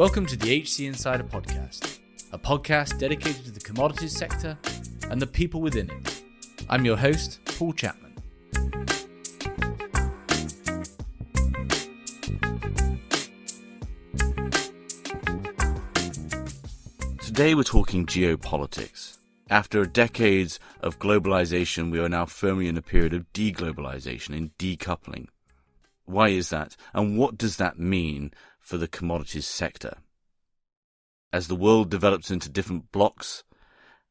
Welcome to the HC Insider Podcast, a podcast dedicated to the commodities sector and the people within it. I'm your host, Paul Chapman. Today we're talking geopolitics. After decades of globalization, we are now firmly in a period of deglobalization, and decoupling. Why is that? And what does that mean for the commodities sector? As the world develops into different blocks,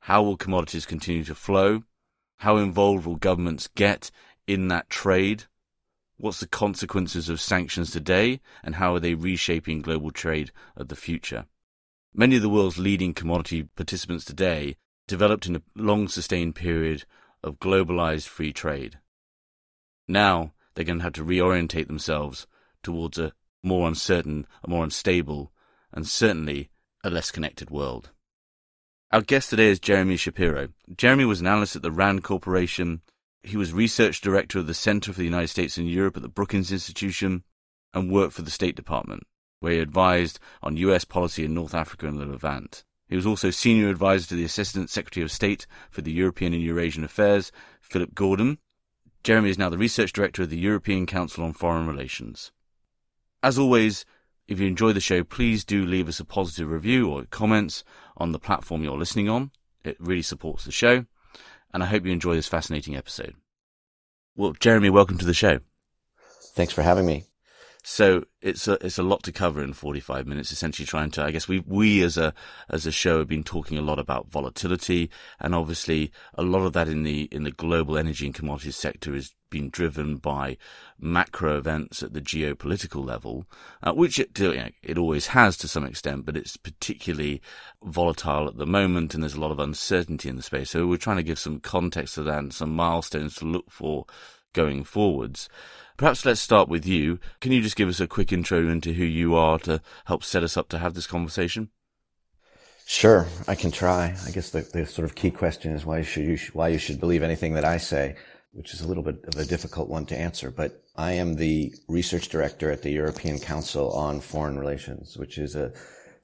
how will commodities continue to flow? How involved will governments get in that trade? What's the consequences of sanctions today, and how are they reshaping global trade of the future? Many of the world's leading commodity participants today developed in a long sustained period of globalized free trade. Now they're going to have to reorientate themselves towards a more uncertain, a more unstable, and certainly a less connected world. Our guest today is Jeremy Shapiro. Jeremy was an analyst at the RAND Corporation. He was research director of the Center for the United States and Europe at the Brookings Institution and worked for the State Department where he advised on US policy in North Africa and the Levant. He was also senior advisor to the Assistant Secretary of State for the European and Eurasian Affairs, Philip Gordon. Jeremy is now the research director of the European Council on Foreign Relations. As always, if you enjoy the show, please do leave us a positive review or comments on the platform you're listening on. It really supports the show, and I hope you enjoy this fascinating episode. Well, Jeremy, welcome to the show. Thanks for having me. So it's a it's a lot to cover in 45 minutes. Essentially, trying to I guess we we as a as a show have been talking a lot about volatility, and obviously a lot of that in the in the global energy and commodities sector is being driven by macro events at the geopolitical level, uh, which it, you know, it always has to some extent, but it's particularly volatile at the moment, and there's a lot of uncertainty in the space. So we're trying to give some context to that and some milestones to look for going forwards. Perhaps let's start with you. Can you just give us a quick intro into who you are to help set us up to have this conversation? Sure, I can try. I guess the, the sort of key question is why should you why you should believe anything that I say, which is a little bit of a difficult one to answer. But I am the research director at the European Council on Foreign Relations, which is a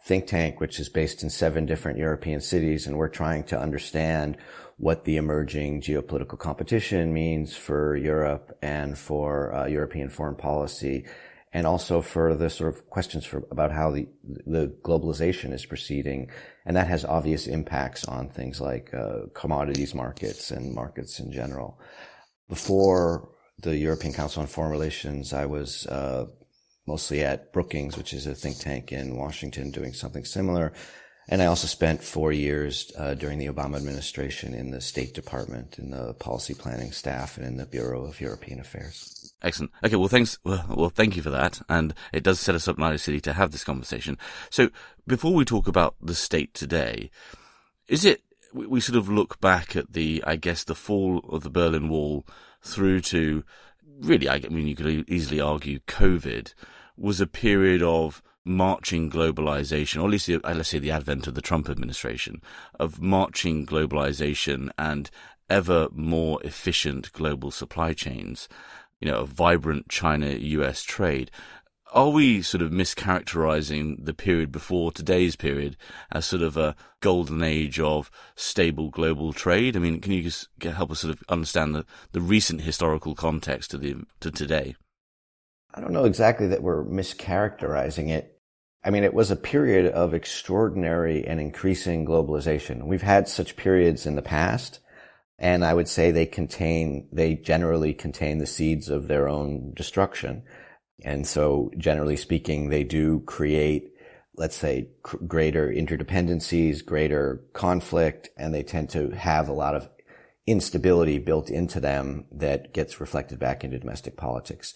think tank which is based in seven different European cities, and we're trying to understand what the emerging geopolitical competition means for Europe and for uh, European foreign policy, and also for the sort of questions for, about how the, the globalization is proceeding. And that has obvious impacts on things like uh, commodities markets and markets in general. Before the European Council on Foreign Relations, I was uh, mostly at Brookings, which is a think tank in Washington, doing something similar. And I also spent four years uh, during the Obama administration in the State Department, in the policy planning staff, and in the Bureau of European Affairs. Excellent. Okay, well, thanks. Well, well, thank you for that, and it does set us up nicely to have this conversation. So, before we talk about the state today, is it we sort of look back at the, I guess, the fall of the Berlin Wall through to really, I mean, you could easily argue COVID was a period of marching globalization, or at least uh, let's say the advent of the Trump administration, of marching globalization and ever more efficient global supply chains, you know, a vibrant China-US trade. Are we sort of mischaracterizing the period before today's period as sort of a golden age of stable global trade? I mean, can you just help us sort of understand the, the recent historical context to the to today? I don't know exactly that we're mischaracterizing it. I mean, it was a period of extraordinary and increasing globalization. We've had such periods in the past, and I would say they contain, they generally contain the seeds of their own destruction. And so, generally speaking, they do create, let's say, cr- greater interdependencies, greater conflict, and they tend to have a lot of instability built into them that gets reflected back into domestic politics.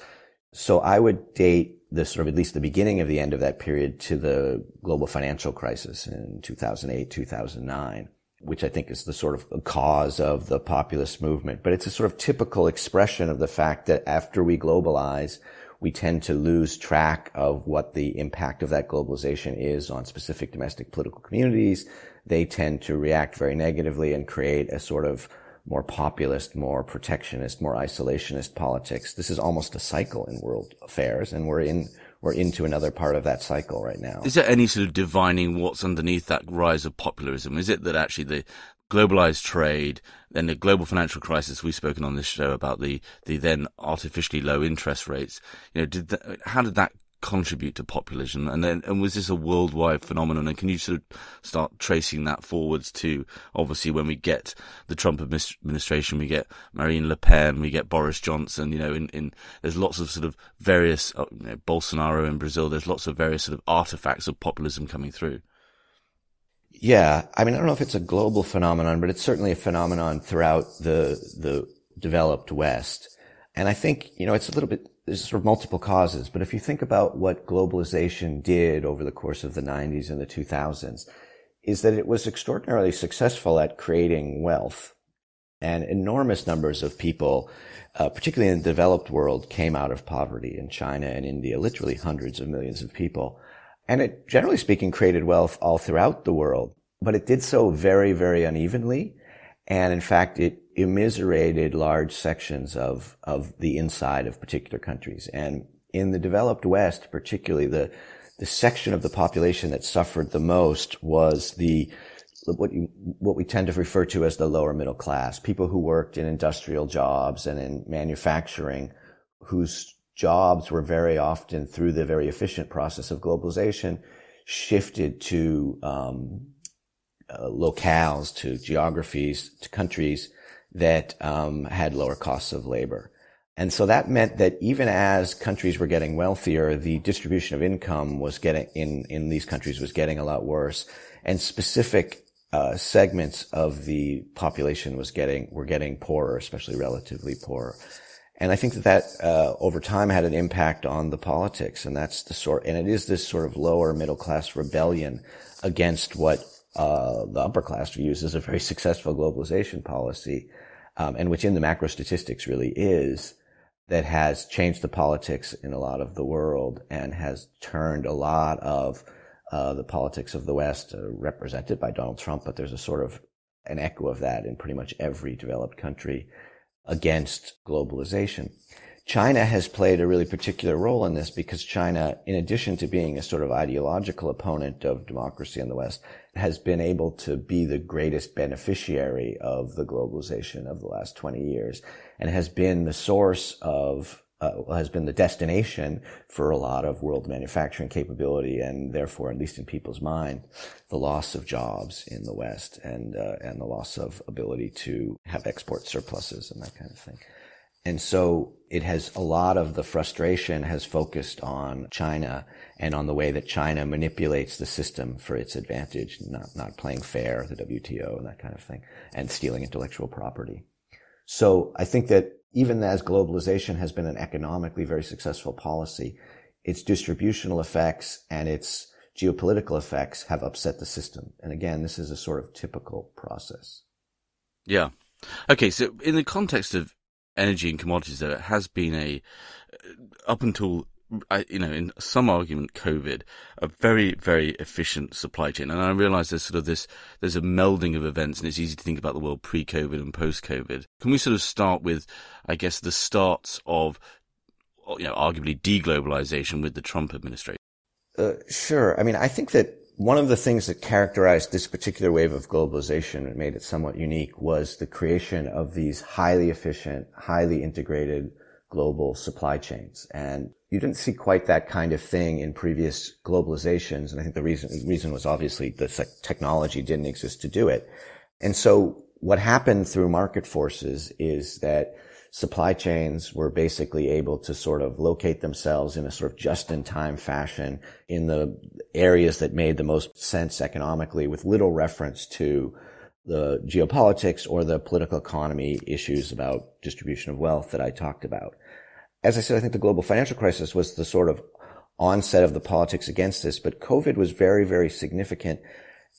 So I would date the sort of at least the beginning of the end of that period to the global financial crisis in 2008, 2009, which I think is the sort of cause of the populist movement. But it's a sort of typical expression of the fact that after we globalize, we tend to lose track of what the impact of that globalization is on specific domestic political communities. They tend to react very negatively and create a sort of more populist, more protectionist, more isolationist politics. This is almost a cycle in world affairs, and we're in we're into another part of that cycle right now. Is there any sort of divining what's underneath that rise of populism? Is it that actually the globalized trade, then the global financial crisis we've spoken on this show about the, the then artificially low interest rates, you know, did how did that contribute to populism? And then, and was this a worldwide phenomenon? And can you sort of start tracing that forwards to obviously when we get the Trump administration, we get Marine Le Pen, we get Boris Johnson, you know, in, in there's lots of sort of various, uh, you know, Bolsonaro in Brazil, there's lots of various sort of artifacts of populism coming through. Yeah. I mean, I don't know if it's a global phenomenon, but it's certainly a phenomenon throughout the, the developed West. And I think, you know, it's a little bit there's sort of multiple causes, but if you think about what globalization did over the course of the 90s and the 2000s, is that it was extraordinarily successful at creating wealth. And enormous numbers of people, uh, particularly in the developed world, came out of poverty in China and India, literally hundreds of millions of people. And it, generally speaking, created wealth all throughout the world, but it did so very, very unevenly. And in fact, it immiserated large sections of, of the inside of particular countries. And in the developed West, particularly the, the section of the population that suffered the most was the, what you, what we tend to refer to as the lower middle class, people who worked in industrial jobs and in manufacturing, whose jobs were very often through the very efficient process of globalization shifted to um, uh, locales, to geographies, to countries that um, had lower costs of labor. And so that meant that even as countries were getting wealthier, the distribution of income was getting in, in these countries was getting a lot worse. And specific uh, segments of the population was getting were getting poorer, especially relatively poorer. And I think that that uh, over time had an impact on the politics, and that's the sort. And it is this sort of lower middle class rebellion against what uh, the upper class views as a very successful globalization policy, um, and which in the macro statistics really is, that has changed the politics in a lot of the world and has turned a lot of uh, the politics of the West, uh, represented by Donald Trump, but there's a sort of an echo of that in pretty much every developed country against globalization. China has played a really particular role in this because China, in addition to being a sort of ideological opponent of democracy in the West, has been able to be the greatest beneficiary of the globalization of the last 20 years and has been the source of uh, has been the destination for a lot of world manufacturing capability, and therefore, at least in people's mind, the loss of jobs in the West and uh, and the loss of ability to have export surpluses and that kind of thing. And so it has a lot of the frustration has focused on China and on the way that China manipulates the system for its advantage, not, not playing fair, the WTO and that kind of thing, and stealing intellectual property. So I think that even as globalization has been an economically very successful policy, its distributional effects and its geopolitical effects have upset the system. And again, this is a sort of typical process. Yeah. Okay. So in the context of energy and commodities, though, it has been a uh, up until you know, in some argument, COVID, a very, very efficient supply chain. And I realize there's sort of this, there's a melding of events and it's easy to think about the world pre-COVID and post-COVID. Can we sort of start with, I guess, the starts of, you know, arguably deglobalization with the Trump administration? Uh, sure. I mean, I think that one of the things that characterized this particular wave of globalization and made it somewhat unique was the creation of these highly efficient, highly integrated global supply chains. And you didn't see quite that kind of thing in previous globalizations. And I think the reason, reason was obviously the technology didn't exist to do it. And so what happened through market forces is that supply chains were basically able to sort of locate themselves in a sort of just in time fashion in the areas that made the most sense economically with little reference to the geopolitics or the political economy issues about distribution of wealth that I talked about. As I said, I think the global financial crisis was the sort of onset of the politics against this, but COVID was very, very significant.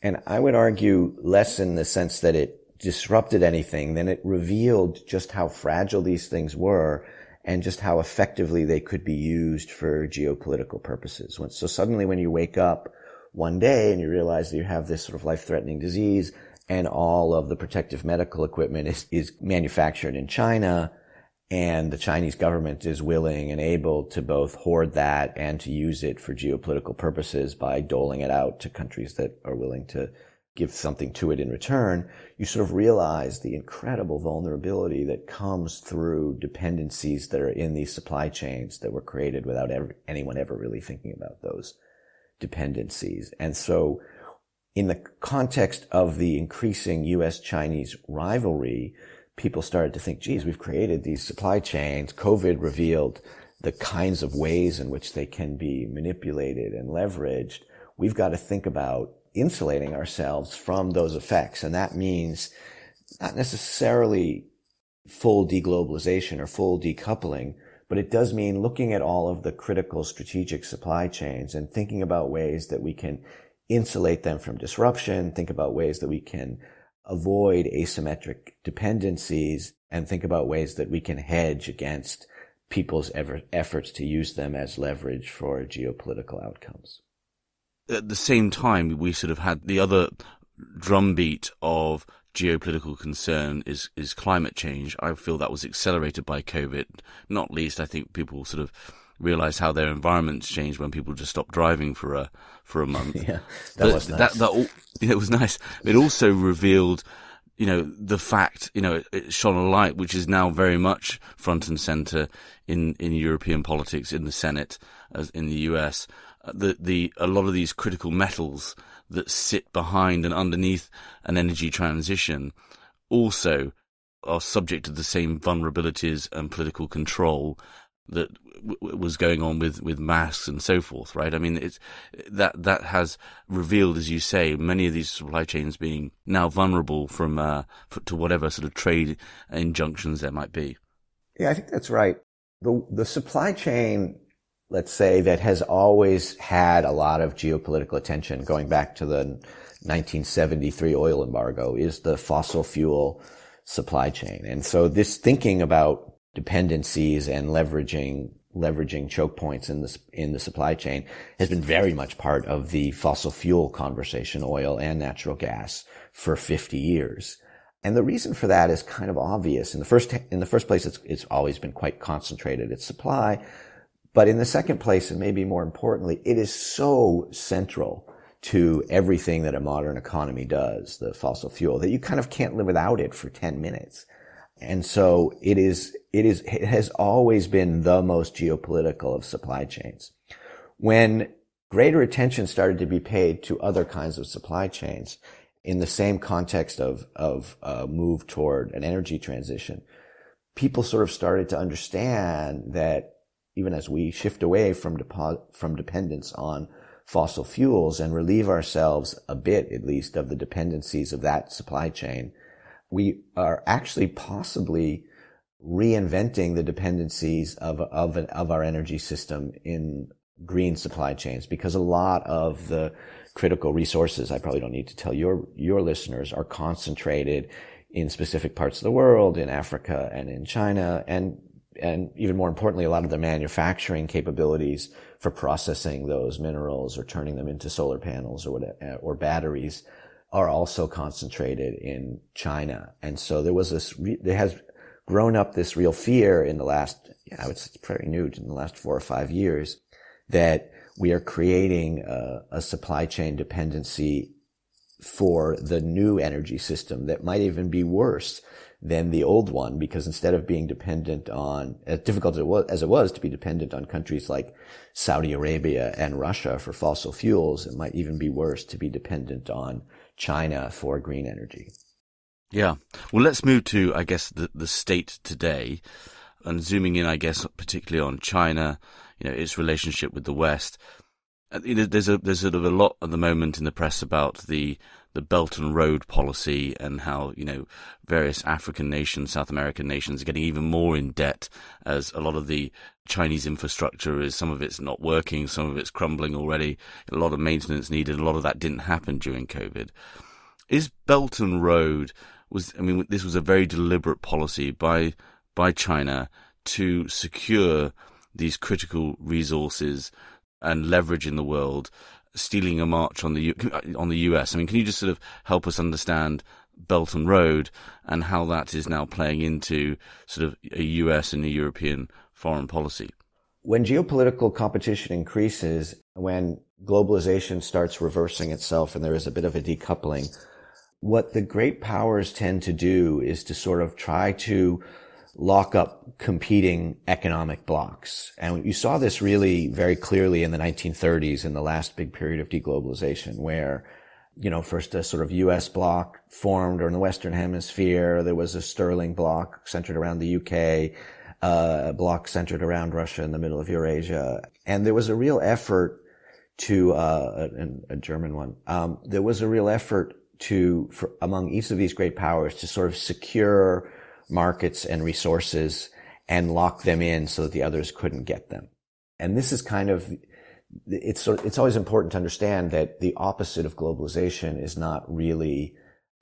And I would argue less in the sense that it disrupted anything, then it revealed just how fragile these things were and just how effectively they could be used for geopolitical purposes. So suddenly when you wake up one day and you realize that you have this sort of life-threatening disease and all of the protective medical equipment is, is manufactured in China And the Chinese government is willing and able to both hoard that and to use it for geopolitical purposes by doling it out to countries that are willing to give something to it in return, you sort of realize the incredible vulnerability that comes through dependencies that are in these supply chains that were created without ever, anyone ever really thinking about those dependencies. And so in the context of the increasing US Chinese rivalry, people started to think, geez, we've created these supply chains. COVID revealed the kinds of ways in which they can be manipulated and leveraged. We've got to think about insulating ourselves from those effects. And that means not necessarily full deglobalization or full decoupling, but it does mean looking at all of the critical strategic supply chains and thinking about ways that we can insulate them from disruption, think about ways that we can avoid asymmetric dependencies, and think about ways that we can hedge against people's efforts to use them as leverage for geopolitical outcomes at the same time, we sort of had the other drumbeat of geopolitical concern is is climate change. I feel that was accelerated by COVID. Not least, I think people sort of realize how their environments changed when people just stopped driving for a for a month. yeah, that but was nice. That, that, it was nice. It also revealed, you know, the fact, you know, it, it shone a light which is now very much front and center in in European politics, in the Senate, as in the US the the a lot of these critical metals that sit behind and underneath an energy transition also are subject to the same vulnerabilities and political control that w- was going on with, with masks and so forth, right? I mean, it's that that has revealed, as you say, many of these supply chains being now vulnerable from uh, to whatever sort of trade injunctions there might be. Yeah, I think that's right. The the supply chain let's say, that has always had a lot of geopolitical attention going back to the 1973 oil embargo is the fossil fuel supply chain. And so this thinking about dependencies and leveraging leveraging choke points in the in the supply chain has been very much part of the fossil fuel conversation, oil and natural gas, for 50 years. And the reason for that is kind of obvious. In the first in the first place, it's it's always been quite concentrated its supply, but in the second place, and maybe more importantly, it is so central to everything that a modern economy does, the fossil fuel, that you kind of can't live without it for 10 minutes. And so it is, it is, it has always been the most geopolitical of supply chains. When greater attention started to be paid to other kinds of supply chains in the same context of, of a move toward an energy transition, people sort of started to understand that even as we shift away from, depo- from dependence on fossil fuels and relieve ourselves a bit, at least, of the dependencies of that supply chain, we are actually possibly reinventing the dependencies of, of, of our energy system in green supply chains because a lot of the critical resources, I probably don't need to tell your, your listeners, are concentrated in specific parts of the world, in Africa and in China, and and even more importantly, a lot of the manufacturing capabilities for processing those minerals or turning them into solar panels or whatever, or batteries are also concentrated in China. And so there was this, there has grown up this real fear in the last, yeah, it's pretty new in the last four or five years that we are creating a, a supply chain dependency for the new energy system that might even be worse than the old one because instead of being dependent on, as difficult as it was, as it was to be dependent on countries like Saudi Arabia and Russia for fossil fuels, it might even be worse to be dependent on China for green energy. Yeah. Well, let's move to, I guess, the, the state today and zooming in, I guess, particularly on China, you know, its relationship with the West. Uh, there's a, there's sort of a lot at the moment in the press about the the Belt and Road policy and how, you know, various African nations, South American nations are getting even more in debt as a lot of the Chinese infrastructure is, some of it's not working, some of it's crumbling already, a lot of maintenance needed, a lot of that didn't happen during COVID. Is Belt and Road, was, I mean, this was a very deliberate policy by, by China to secure these critical resources and leverage in the world stealing a march on the on the US. I mean, can you just sort of help us understand Belt and Road and how that is now playing into sort of a US and a European foreign policy. When geopolitical competition increases, when globalization starts reversing itself and there is a bit of a decoupling, what the great powers tend to do is to sort of try to lock up competing economic blocks. And you saw this really very clearly in the 1930s in the last big period of deglobalization where, you know, first a sort of US bloc formed or in the Western hemisphere, there was a sterling bloc centered around the UK, uh, a bloc centered around Russia in the middle of Eurasia. And there was a real effort to, uh, a, a German one, um, there was a real effort to, for, among each of these great powers to sort of secure markets and resources and lock them in so that the others couldn't get them. And this is kind of, it's, sort it's always important to understand that the opposite of globalization is not really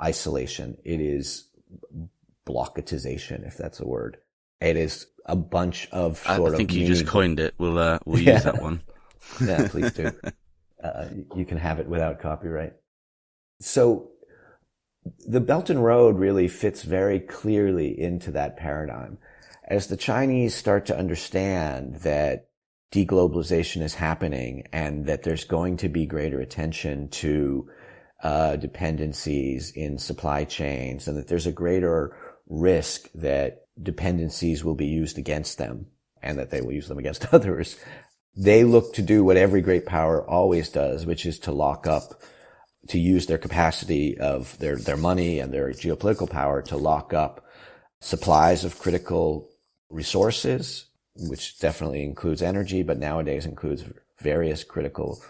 isolation. It is blocketization, if that's a word. It is a bunch of sort I think you just coined it. We'll, uh, we'll yeah. use that one. yeah, please do. Uh, you can have it without copyright. So the Belt and Road really fits very clearly into that paradigm. As the Chinese start to understand that deglobalization is happening and that there's going to be greater attention to uh, dependencies in supply chains and that there's a greater risk that dependencies will be used against them and that they will use them against others. They look to do what every great power always does, which is to lock up to use their capacity of their, their money and their geopolitical power to lock up supplies of critical resources, which definitely includes energy, but nowadays includes various critical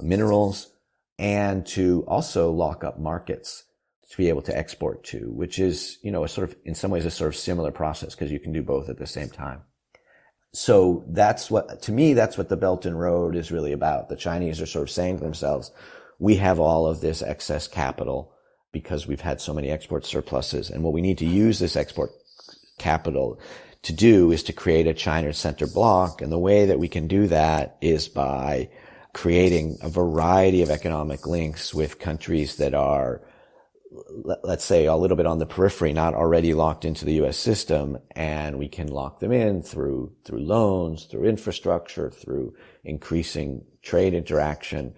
minerals, and to also lock up markets to be able to export to, which is, you know, a sort of, in some ways, a sort of similar process because you can do both at the same time. So that's what, to me, that's what the Belt and Road is really about. The Chinese are sort of saying to themselves, we have all of this excess capital because we've had so many export surpluses. And what we need to use this export capital to do is to create a China center block. And the way that we can do that is by creating a variety of economic links with countries that are, let's say, a little bit on the periphery, not already locked into the U.S. system. And we can lock them in through, through loans, through infrastructure, through increasing trade interaction.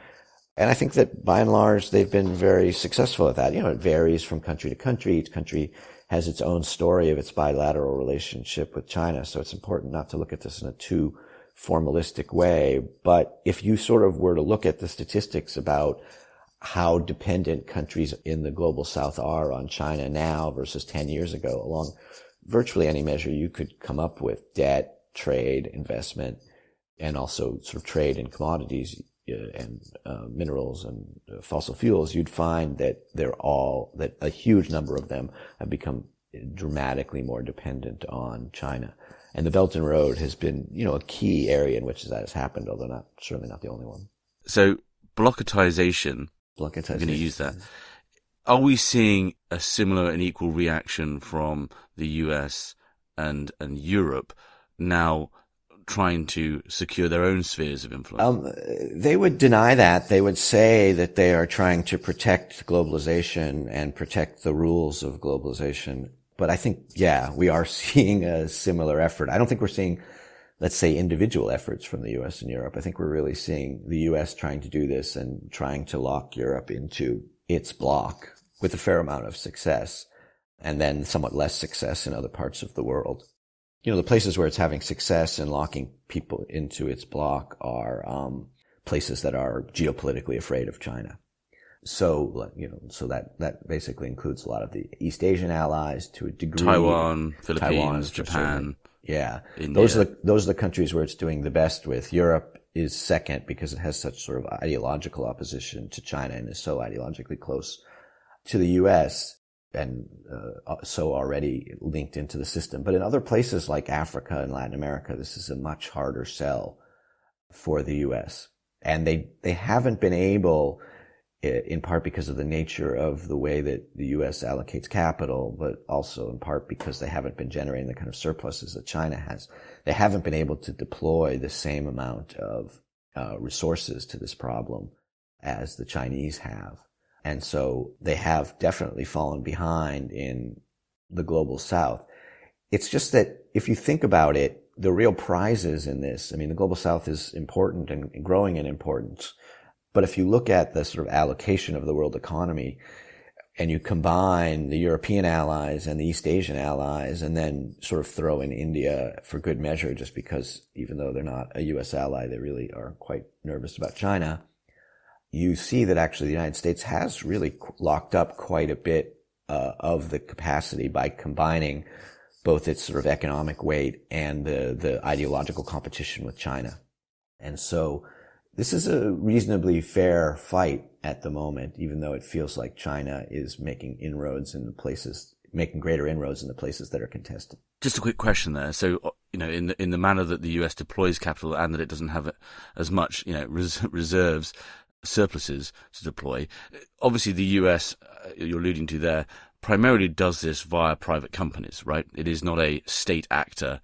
And I think that by and large, they've been very successful at that. You know, it varies from country to country. Each country has its own story of its bilateral relationship with China. So it's important not to look at this in a too formalistic way. But if you sort of were to look at the statistics about how dependent countries in the global south are on China now versus 10 years ago along virtually any measure you could come up with debt, trade, investment, and also sort of trade in commodities, and uh, minerals and uh, fossil fuels, you'd find that they're all that a huge number of them have become dramatically more dependent on China. And the Belt and Road has been, you know, a key area in which that has happened, although not certainly not the only one. So blocketization. Blocketization. I'm going to use that. Are we seeing a similar and equal reaction from the US and and Europe now trying to secure their own spheres of influence? Um, they would deny that. They would say that they are trying to protect globalization and protect the rules of globalization. But I think, yeah, we are seeing a similar effort. I don't think we're seeing, let's say, individual efforts from the U.S. and Europe. I think we're really seeing the U.S. trying to do this and trying to lock Europe into its block with a fair amount of success and then somewhat less success in other parts of the world you know, the places where it's having success and locking people into its block are um, places that are geopolitically afraid of China. So, you know, so that, that basically includes a lot of the East Asian allies to a degree. Taiwan, Philippines, Taiwan Japan. Yeah. India. Those are the, those are the countries where it's doing the best with. Europe is second because it has such sort of ideological opposition to China and is so ideologically close to the U.S and uh, so already linked into the system. But in other places like Africa and Latin America, this is a much harder sell for the U.S. And they, they haven't been able, in part because of the nature of the way that the U.S. allocates capital, but also in part because they haven't been generating the kind of surpluses that China has. They haven't been able to deploy the same amount of uh, resources to this problem as the Chinese have. And so they have definitely fallen behind in the global south. It's just that if you think about it, the real prizes in this, I mean, the global south is important and growing in importance. But if you look at the sort of allocation of the world economy and you combine the European allies and the East Asian allies and then sort of throw in India for good measure, just because even though they're not a U.S. ally, they really are quite nervous about China. You see that actually the United States has really locked up quite a bit uh, of the capacity by combining both its sort of economic weight and the, the ideological competition with China. And so this is a reasonably fair fight at the moment, even though it feels like China is making inroads in the places, making greater inroads in the places that are contested. Just a quick question there. So, uh, you know, in the, in the manner that the US deploys capital and that it doesn't have as much, you know, res- reserves, surpluses to deploy, obviously the US, uh, you're alluding to there, primarily does this via private companies, right? It is not a state actor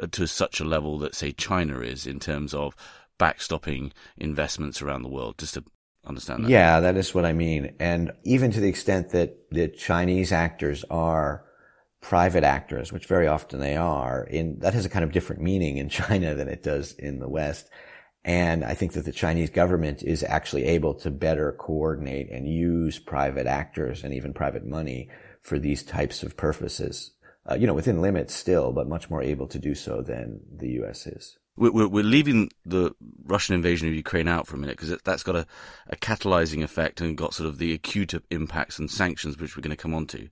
uh, to such a level that, say, China is in terms of backstopping investments around the world, just to understand that. Yeah, that is what I mean. And even to the extent that the Chinese actors are private actors, which very often they are, in that has a kind of different meaning in China than it does in the West. And I think that the Chinese government is actually able to better coordinate and use private actors and even private money for these types of purposes. Uh, you know, within limits still, but much more able to do so than the U.S. is. We're, we're leaving the Russian invasion of Ukraine out for a minute because that's got a, a catalyzing effect and got sort of the acute impacts and sanctions, which we're going to come on to.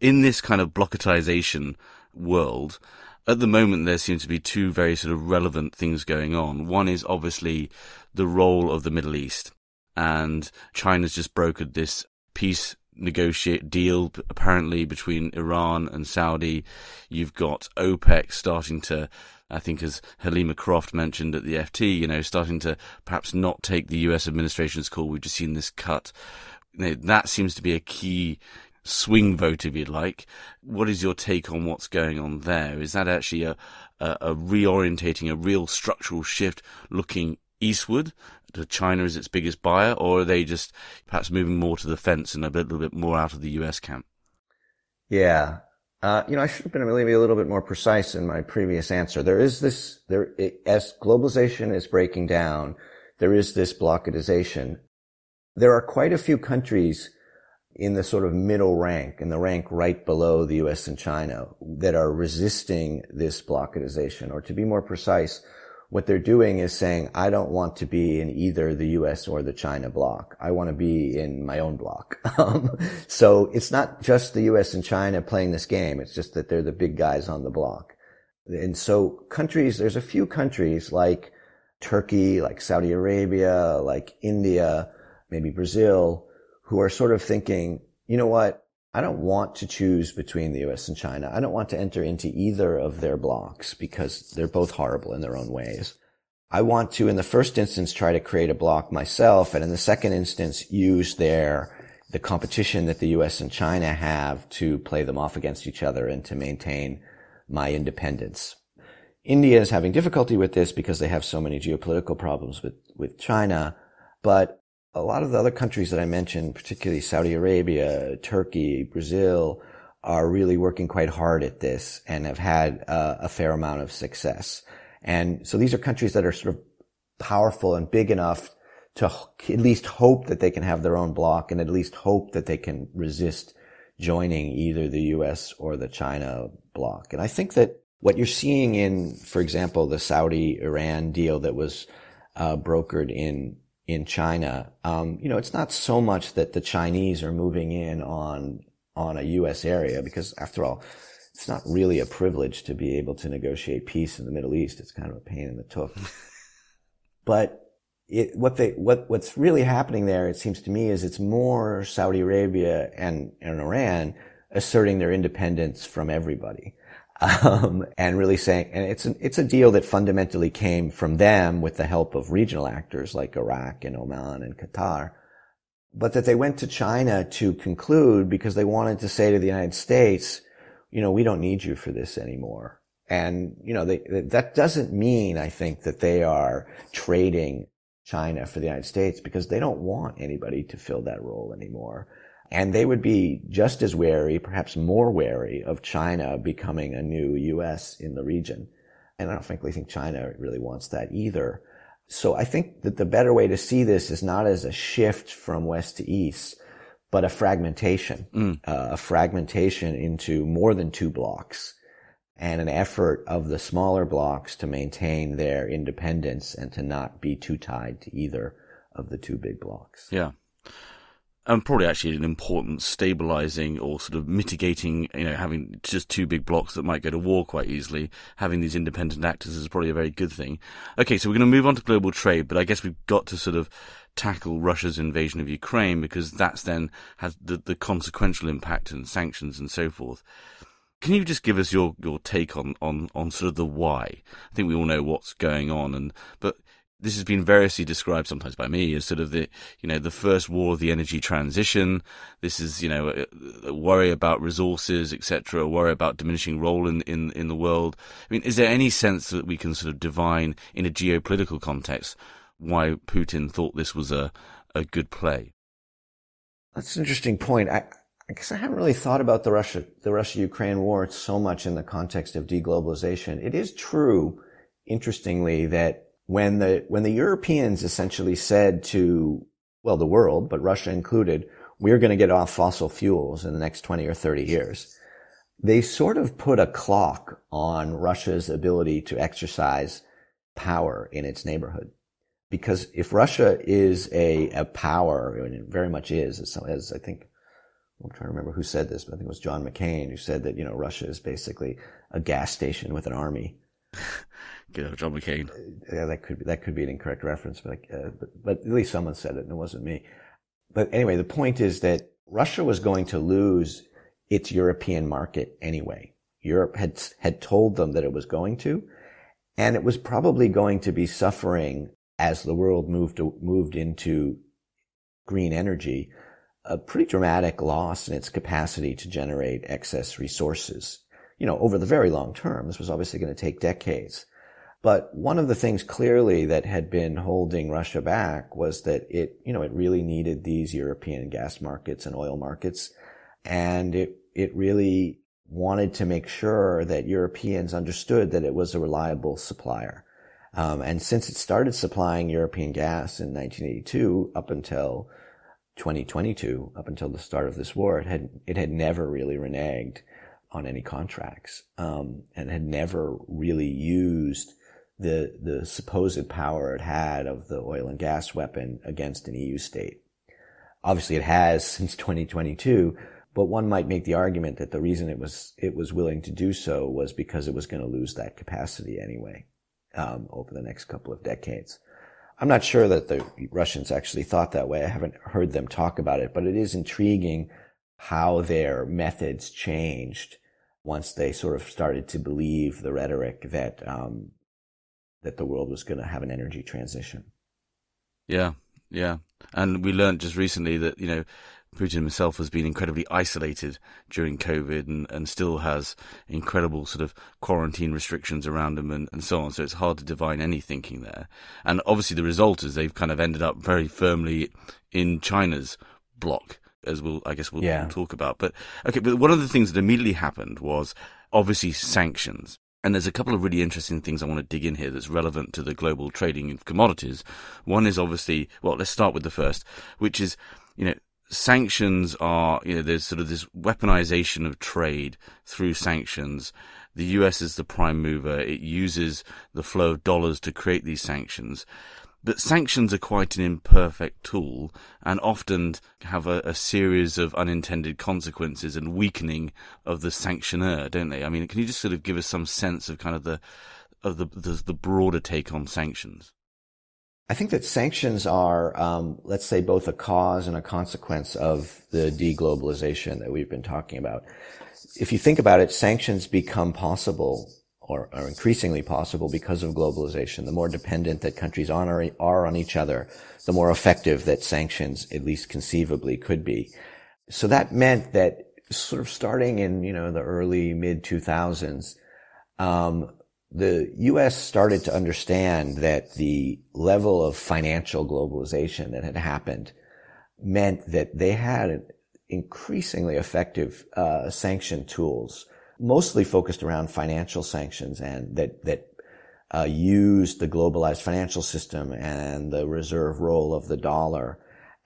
In this kind of blockatization world, at the moment there seems to be two very sort of relevant things going on. One is obviously the role of the Middle East, and China's just brokered this peace negotiate deal apparently between Iran and Saudi. You've got OPEC starting to, I think, as Helima Croft mentioned at the FT, you know, starting to perhaps not take the US administration's call. We've just seen this cut. That seems to be a key swing vote, if you like. What is your take on what's going on there? Is that actually a, a, a reorientating, a real structural shift looking eastward to China as its biggest buyer, or are they just perhaps moving more to the fence and a little bit more out of the US camp? Yeah. Uh, you know, I should have been maybe a little bit more precise in my previous answer. There is this, there, as globalization is breaking down, there is this blockadization. There are quite a few countries in the sort of middle rank, in the rank right below the US and China, that are resisting this blockadization. Or to be more precise, what they're doing is saying, I don't want to be in either the US or the China block. I want to be in my own block. Um, so it's not just the US and China playing this game. It's just that they're the big guys on the block. And so countries, there's a few countries like Turkey, like Saudi Arabia, like India, maybe Brazil, who are sort of thinking, you know what? I don't want to choose between the US and China. I don't want to enter into either of their blocks because they're both horrible in their own ways. I want to, in the first instance, try to create a block myself. And in the second instance, use their, the competition that the US and China have to play them off against each other and to maintain my independence. India is having difficulty with this because they have so many geopolitical problems with, with China. But a lot of the other countries that I mentioned, particularly Saudi Arabia, Turkey, Brazil, are really working quite hard at this and have had uh, a fair amount of success. And so these are countries that are sort of powerful and big enough to at least hope that they can have their own bloc and at least hope that they can resist joining either the US or the China bloc. And I think that what you're seeing in, for example, the Saudi Iran deal that was uh, brokered in in China, um, you know, it's not so much that the Chinese are moving in on on a U.S. area because, after all, it's not really a privilege to be able to negotiate peace in the Middle East. It's kind of a pain in the tuck. but it, what they what what's really happening there, it seems to me, is it's more Saudi Arabia and, and Iran asserting their independence from everybody um, and really saying, and it's an, it's a deal that fundamentally came from them with the help of regional actors like Iraq and Oman and Qatar, but that they went to China to conclude because they wanted to say to the United States, you know, we don't need you for this anymore. And, you know, they, that doesn't mean, I think, that they are trading China for the United States because they don't want anybody to fill that role anymore. And they would be just as wary, perhaps more wary of China becoming a new US in the region. And I don't frankly think China really wants that either. So I think that the better way to see this is not as a shift from west to east, but a fragmentation, mm. uh, a fragmentation into more than two blocks and an effort of the smaller blocks to maintain their independence and to not be too tied to either of the two big blocks. Yeah and probably actually an important stabilizing or sort of mitigating, you know, having just two big blocks that might go to war quite easily. Having these independent actors is probably a very good thing. Okay, so we're going to move on to global trade, but I guess we've got to sort of tackle Russia's invasion of Ukraine because that's then has the, the consequential impact and sanctions and so forth. Can you just give us your, your take on, on, on sort of the why? I think we all know what's going on and, but this has been variously described sometimes by me as sort of the you know the first war of the energy transition. This is you know a, worry about resources etc worry about diminishing role in, in in the world. I mean is there any sense that we can sort of divine in a geopolitical context why putin thought this was a a good play? That's an interesting point. I I guess I haven't really thought about the Russia, the Russia-Ukraine war so much in the context of deglobalization. It is true, interestingly, that when the, when the Europeans essentially said to, well, the world, but Russia included, we're going to get off fossil fuels in the next 20 or 30 years. They sort of put a clock on Russia's ability to exercise power in its neighborhood. Because if Russia is a, a power, and it very much is, as, as I think, I'm trying to remember who said this, but I think it was John McCain who said that, you know, Russia is basically a gas station with an army. Get out, John McCain. Yeah, that could be that could be an incorrect reference, but, uh, but but at least someone said it, and it wasn't me. But anyway, the point is that Russia was going to lose its European market anyway. Europe had had told them that it was going to, and it was probably going to be suffering as the world moved to, moved into green energy, a pretty dramatic loss in its capacity to generate excess resources. You know, over the very long term, this was obviously going to take decades. But one of the things clearly that had been holding Russia back was that it, you know, it really needed these European gas markets and oil markets. And it, it really wanted to make sure that Europeans understood that it was a reliable supplier. Um, and since it started supplying European gas in 1982 up until 2022, up until the start of this war, it had, it had never really reneged on any contracts, um, and had never really used the the supposed power it had of the oil and gas weapon against an EU state. Obviously, it has since 2022, but one might make the argument that the reason it was it was willing to do so was because it was going to lose that capacity anyway um, over the next couple of decades. I'm not sure that the Russians actually thought that way. I haven't heard them talk about it, but it is intriguing how their methods changed once they sort of started to believe the rhetoric that um, that the world was going to have an energy transition. Yeah, yeah. And we learned just recently that, you know, Putin himself has been incredibly isolated during COVID and, and still has incredible sort of quarantine restrictions around him and, and so on. So it's hard to divine any thinking there. And obviously the result is they've kind of ended up very firmly in China's block, as we'll, I guess we'll, yeah. we'll talk about. But okay, but one of the things that immediately happened was obviously sanctions. And there's a couple of really interesting things I want to dig in here that's relevant to the global trading of commodities. One is obviously, well, let's start with the first, which is, you know, sanctions are, you know, there's sort of this weaponization of trade through sanctions. The US is the prime mover. It uses the flow of dollars to create these sanctions. But sanctions are quite an imperfect tool and often have a, a, series of unintended consequences and weakening of the sanctioner, don't they? I mean, can you just sort of give us some sense of kind of the of the the, the broader take on sanctions? I think that sanctions are, um, let's say, both a cause and a consequence of the deglobalization that we've been talking about. If you think about it, sanctions become possible or are increasingly possible because of globalization. The more dependent that countries are, are on each other, the more effective that sanctions, at least conceivably, could be. So that meant that sort of starting in, you know, the early mid 2000s, um, the U.S. started to understand that the level of financial globalization that had happened meant that they had increasingly effective uh, sanction tools, mostly focused around financial sanctions, and that that uh, used the globalized financial system and the reserve role of the dollar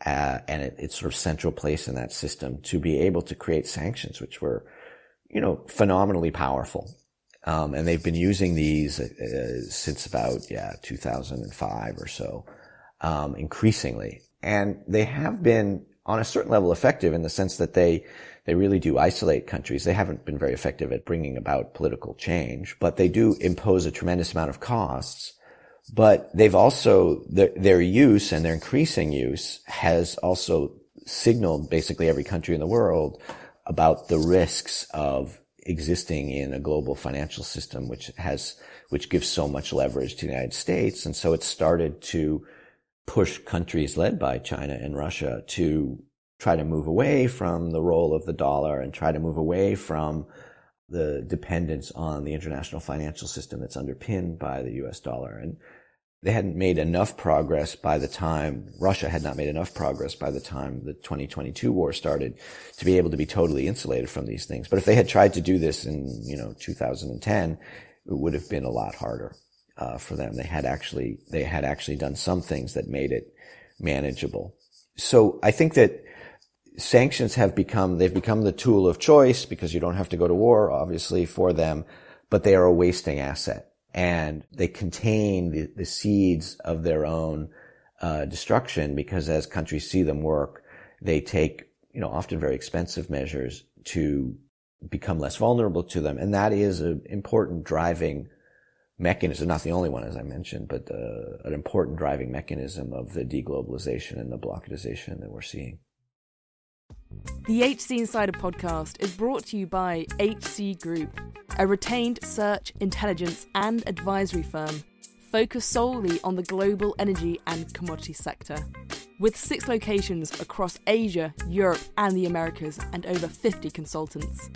uh, and it, its sort of central place in that system to be able to create sanctions, which were, you know, phenomenally powerful. Um, and they've been using these uh, since about yeah 2005 or so, um, increasingly, and they have been on a certain level effective in the sense that they they really do isolate countries. They haven't been very effective at bringing about political change, but they do impose a tremendous amount of costs. But they've also their, their use and their increasing use has also signaled basically every country in the world about the risks of existing in a global financial system, which has, which gives so much leverage to the United States. And so it started to push countries led by China and Russia to try to move away from the role of the dollar and try to move away from the dependence on the international financial system that's underpinned by the US dollar. And they hadn't made enough progress by the time Russia had not made enough progress by the time the 2022 war started to be able to be totally insulated from these things. But if they had tried to do this in, you know, 2010, it would have been a lot harder uh, for them. They had actually they had actually done some things that made it manageable. So I think that sanctions have become they've become the tool of choice because you don't have to go to war, obviously, for them, but they are a wasting asset and they contain the, the seeds of their own uh, destruction because as countries see them work, they take you know often very expensive measures to become less vulnerable to them, and that is an important driving mechanism, not the only one as I mentioned, but uh, an important driving mechanism of the deglobalization and the blockadization that we're seeing. The HC Insider podcast is brought to you by HC Group, a retained search, intelligence, and advisory firm focused solely on the global energy and commodity sector. With six locations across Asia, Europe, and the Americas, and over 50 consultants.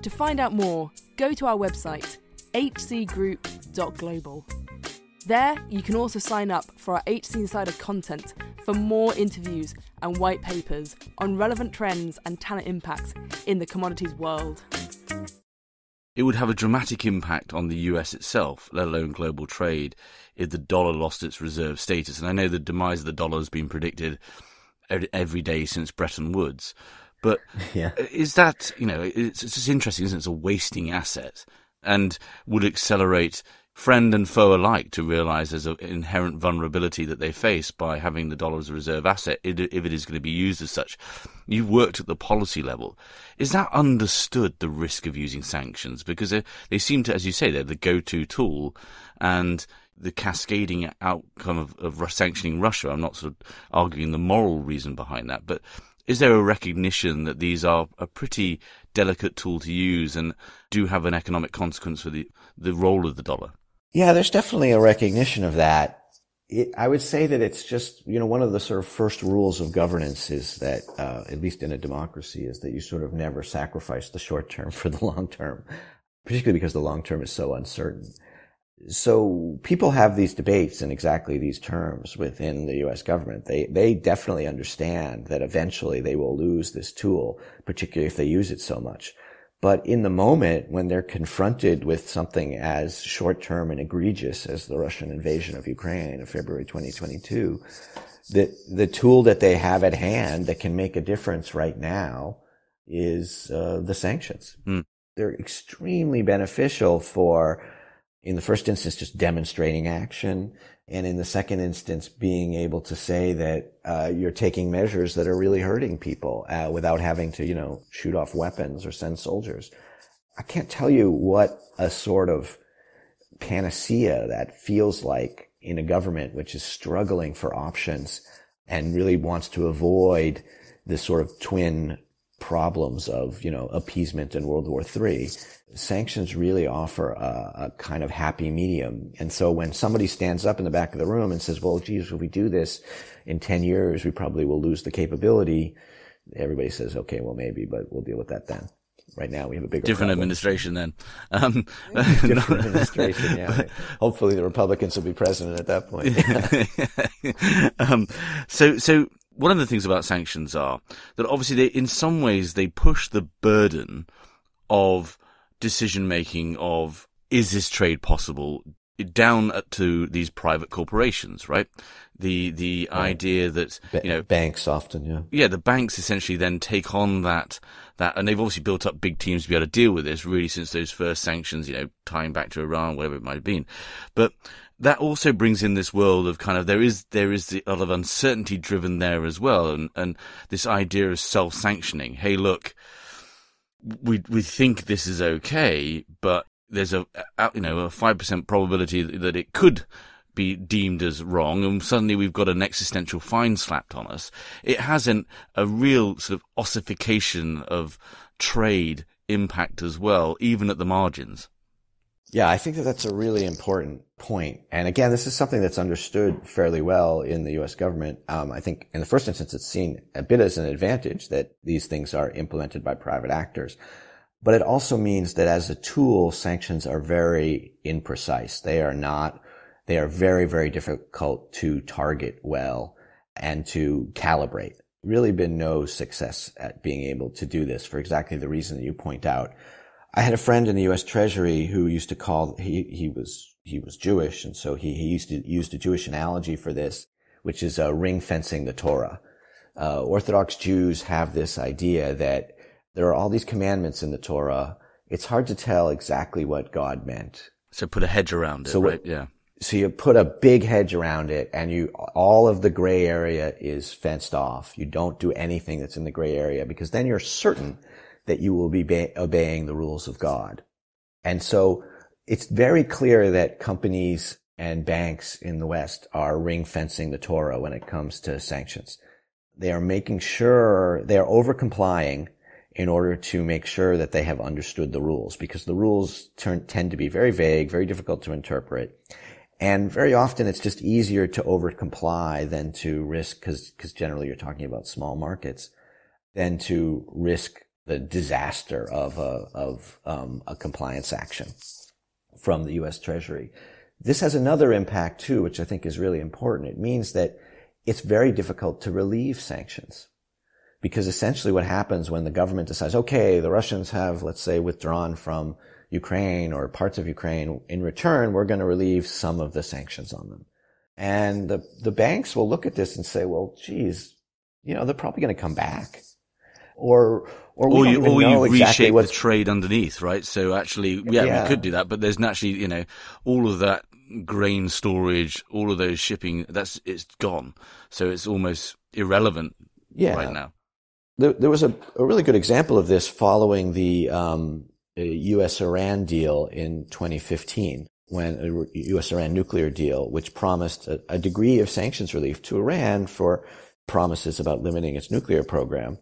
To find out more, go to our website, hcgroup.global. There, you can also sign up for our HC Insider content for more interviews and white papers on relevant trends and talent impacts in the commodities world. It would have a dramatic impact on the US itself, let alone global trade, if the dollar lost its reserve status. And I know the demise of the dollar has been predicted every day since Bretton Woods. But yeah. is that, you know, it's, it's just interesting, isn't it? It's a wasting asset and would accelerate friend and foe alike to realize there's an inherent vulnerability that they face by having the dollar as a reserve asset if it is going to be used as such. You've worked at the policy level. Is that understood the risk of using sanctions? Because they, seem to, as you say, they're the go-to tool and the cascading outcome of, of sanctioning Russia. I'm not sort of arguing the moral reason behind that, but is there a recognition that these are a pretty delicate tool to use and do have an economic consequence for the, the role of the dollar? Yeah, there's definitely a recognition of that. It, I would say that it's just, you know, one of the sort of first rules of governance is that, uh, at least in a democracy, is that you sort of never sacrifice the short term for the long term, particularly because the long term is so uncertain. So people have these debates in exactly these terms within the U.S. government. They, they definitely understand that eventually they will lose this tool, particularly if they use it so much. But in the moment when they're confronted with something as short term and egregious as the Russian invasion of Ukraine of February 2022, the, the tool that they have at hand that can make a difference right now is uh, the sanctions. Mm. They're extremely beneficial for, in the first instance, just demonstrating action and in the second instance, being able to say that uh, you're taking measures that are really hurting people uh, without having to, you know, shoot off weapons or send soldiers. I can't tell you what a sort of panacea that feels like in a government which is struggling for options and really wants to avoid this sort of twin problems of, you know, appeasement in World War III sanctions really offer a, a, kind of happy medium. And so when somebody stands up in the back of the room and says, well, geez, if we do this in 10 years, we probably will lose the capability. Everybody says, okay, well, maybe, but we'll deal with that then. right now we have a bigger different problem. administration then. Um, different administration. Yeah. Hopefully, the Republicans will be president at that point. um, so, so one of the things about sanctions are that obviously they, in some ways, they push the burden of decision making of is this trade possible down to these private corporations, right? The the right. idea that you know banks often, yeah, yeah, the banks essentially then take on that that, and they've obviously built up big teams to be able to deal with this, really, since those first sanctions, you know, tying back to Iran, whatever it might have been, but that also brings in this world of kind of there is there is a lot of uncertainty driven there as well, and and this idea of self sanctioning. Hey, look, we we think this is okay, but there's a, you know a five percent probability that it could be deemed as wrong, and suddenly we've got an existential fine slapped on us. It has an, a real sort of ossification of trade impact as well, even at the margins. Yeah, I think that that's a really important point. And again, this is something that's understood fairly well in the U.S. government. Um, I think in the first instance, it's seen a bit as an advantage that these things are implemented by private actors. But it also means that as a tool, sanctions are very imprecise. They are not, they are very, very difficult to target well and to calibrate. Really been no success at being able to do this for exactly the reason that you point out. I had a friend in the U.S. Treasury who used to call, he, he was, he was Jewish. And so he, he used to use a Jewish analogy for this, which is uh, ring fencing the Torah. Uh, Orthodox Jews have this idea that there are all these commandments in the Torah. It's hard to tell exactly what God meant. So put a hedge around it, so right? yeah. So you put a big hedge around it and you, all of the gray area is fenced off. You don't do anything that's in the gray area because then you're certain that you will be obeying the rules of God. And so it's very clear that companies and banks in the West are ring fencing the Torah when it comes to sanctions. They are making sure they are over complying in order to make sure that they have understood the rules because the rules turn, tend to be very vague, very difficult to interpret. And very often it's just easier to over comply than to risk, cause, cause generally you're talking about small markets, than to risk the disaster of a, of, um, a compliance action from the U.S. Treasury. This has another impact too, which I think is really important. It means that it's very difficult to relieve sanctions. Because essentially what happens when the government decides, okay, the Russians have, let's say, withdrawn from Ukraine or parts of Ukraine. In return, we're going to relieve some of the sanctions on them. And the, the banks will look at this and say, well, geez, you know, they're probably going to come back. Or, or, or you, or you exactly reshape the trade underneath, right? So actually, yeah, yeah, we could do that, but there's naturally, you know, all of that grain storage, all of those shipping, that's, it's gone. So it's almost irrelevant yeah. right now there, there was a, a, really good example of this following the um, U.S. Iran deal in 2015, when a U.S. Iran nuclear deal, which promised a, a degree of sanctions relief to Iran for promises about limiting its nuclear program.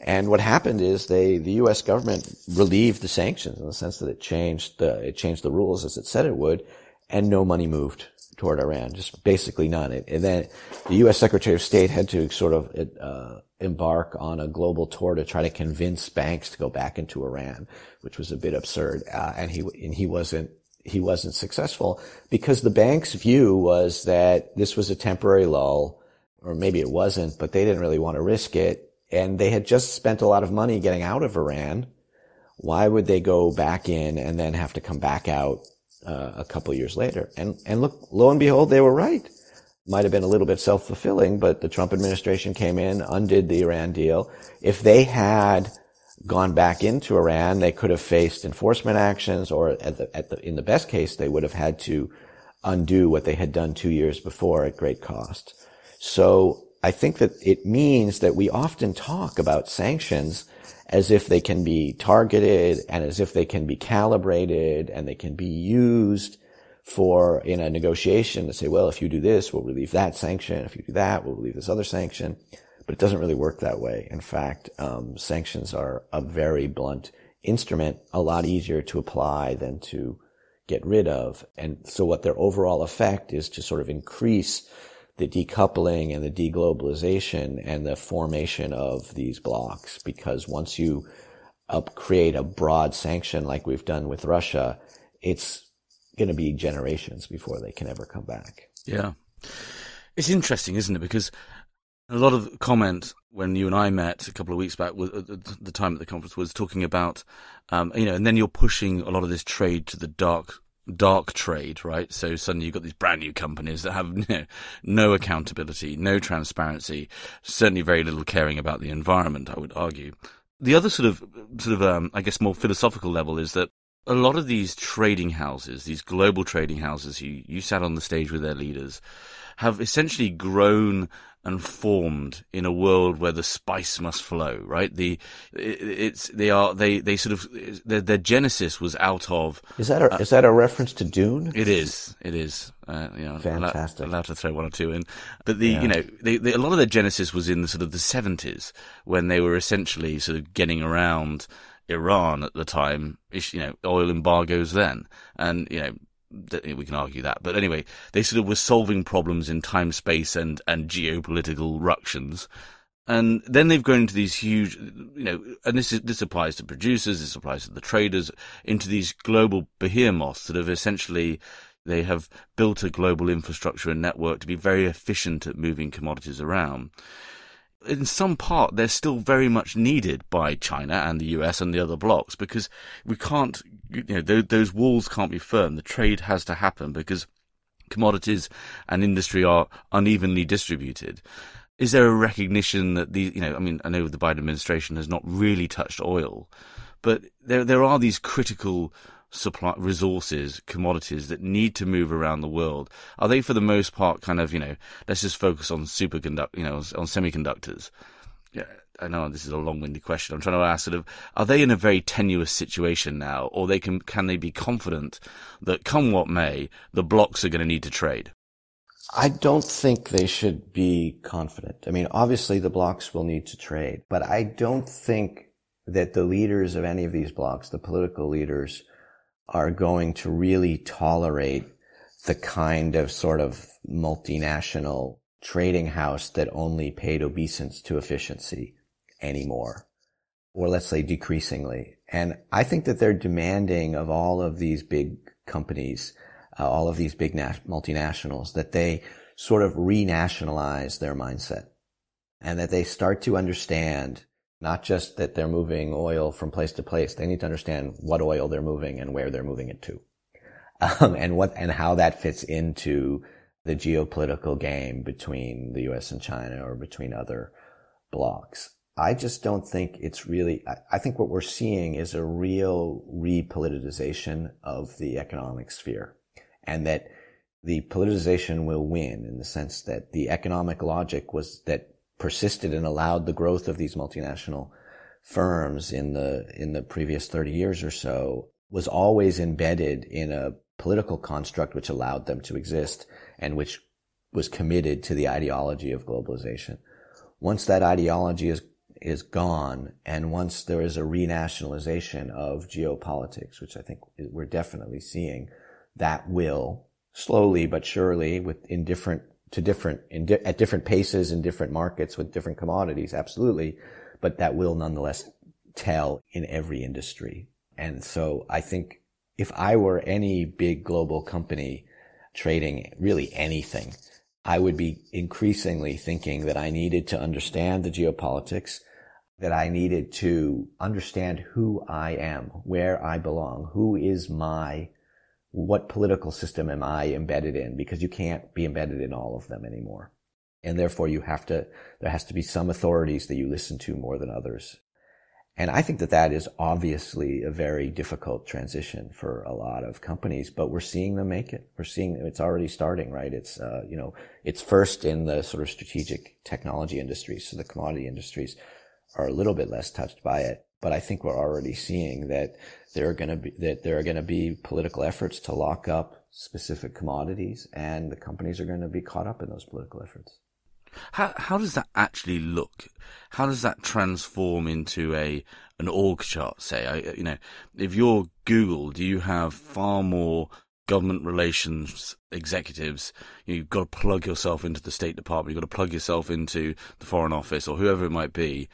And what happened is they, the U.S. government relieved the sanctions in the sense that it changed the, it changed the rules as it said it would, and no money moved toward Iran, just basically none. And then the U.S. Secretary of State had to sort of uh, embark on a global tour to try to convince banks to go back into Iran, which was a bit absurd. Uh, and he and he wasn't he wasn't successful because the bank's view was that this was a temporary lull, or maybe it wasn't, but they didn't really want to risk it, and they had just spent a lot of money getting out of Iran. Why would they go back in and then have to come back out uh, a couple years later? And and look, lo and behold, they were right might have been a little bit self-fulfilling, but the Trump administration came in, undid the Iran deal. If they had gone back into Iran, they could have faced enforcement actions, or at the, at the, in the best case, they would have had to undo what they had done two years before at great cost. So I think that it means that we often talk about sanctions as if they can be targeted and as if they can be calibrated and they can be used for in a negotiation to say, well, if you do this, we'll relieve that sanction. If you do that, we'll relieve this other sanction. But it doesn't really work that way. In fact, um, sanctions are a very blunt instrument, a lot easier to apply than to get rid of. And so what their overall effect is to sort of increase the decoupling and the deglobalization and the formation of these blocks. Because once you up create a broad sanction like we've done with Russia, it's going to be generations before they can ever come back. Yeah. It's interesting, isn't it? Because a lot of comment when you and I met a couple of weeks back, the time at the conference was talking about, um, you know, and then you're pushing a lot of this trade to the dark dark trade, right? So suddenly you've got these brand new companies that have no accountability, no transparency, certainly very little caring about the environment. I would argue. The other sort of, sort of, um, I guess, more philosophical level is that a lot of these trading houses, these global trading houses, you you sat on the stage with their leaders, have essentially grown and formed in a world where the spice must flow, right? The it's they are they they sort of their, their genesis was out of. Is that a, uh, is that a reference to Dune? It is. It is. Uh, you know, fantastic. Allowed, allowed, to throw one or two in, but the yeah. you know they, they, a lot of their genesis was in the sort of the seventies when they were essentially sort of getting around Iran at the time, you know, oil embargoes then, and you know we can argue that. But anyway, they sort of were solving problems in time, space, and, and geopolitical ructions. And then they've grown into these huge, you know, and this is, this applies to producers, this applies to the traders, into these global behemoths that have essentially, they have built a global infrastructure and network to be very efficient at moving commodities around in some part, they're still very much needed by China and the US and the other blocks because we can't, you know, those, those walls can't be firm. The trade has to happen because commodities and industry are unevenly distributed. Is there a recognition that these, you know, I mean, I know the Biden administration has not really touched oil, but there, there are these critical supply resources, commodities that need to move around the world? Are they for the most part kind of, you know, let's just focus on superconduct, you know, on semiconductors? Yeah, I know this is a long-winded question. I'm trying to ask sort of, are they in a very tenuous situation now, or they can can they be confident that come what may, the blocks are going to need to trade? I don't think they should be confident. I mean, obviously the blocks will need to trade, but I don't think that the leaders of any of these blocks, the political leaders, are going to really tolerate the kind of sort of multinational trading house that only paid obeisance to efficiency anymore, or let's say decreasingly. And I think that they're demanding of all of these big companies, uh, all of these big multinationals, that they sort of renationalize their mindset and that they start to understand not just that they're moving oil from place to place. They need to understand what oil they're moving and where they're moving it to. Um, and what, and how that fits into the geopolitical game between the US and China or between other blocs. I just don't think it's really, I, think what we're seeing is a real repoliticization of the economic sphere and that the politicization will win in the sense that the economic logic was that persisted and allowed the growth of these multinational firms in the in the previous 30 years or so was always embedded in a political construct which allowed them to exist and which was committed to the ideology of globalization. Once that ideology is is gone and once there is a renationalization of geopolitics, which I think we're definitely seeing, that will slowly but surely with in different to different di- at different paces in different markets with different commodities, absolutely, but that will nonetheless tell in every industry. And so I think if I were any big global company trading really anything, I would be increasingly thinking that I needed to understand the geopolitics, that I needed to understand who I am, where I belong, who is my what political system am I embedded in? Because you can't be embedded in all of them anymore. And therefore you have to, there has to be some authorities that you listen to more than others. And I think that that is obviously a very difficult transition for a lot of companies, but we're seeing them make it. We're seeing it's already starting, right? It's, uh, you know, it's first in the sort of strategic technology industries. So the commodity industries are a little bit less touched by it but I think we're already seeing that there are going to be that there are going to be political efforts to lock up specific commodities, and the companies are going to be caught up in those political efforts. How how does that actually look? How does that transform into a an org chart? Say, I, you know, if you're Google, do you have far more government relations executives? You've got to plug yourself into the State Department. You've got to plug yourself into the Foreign Office or whoever it might be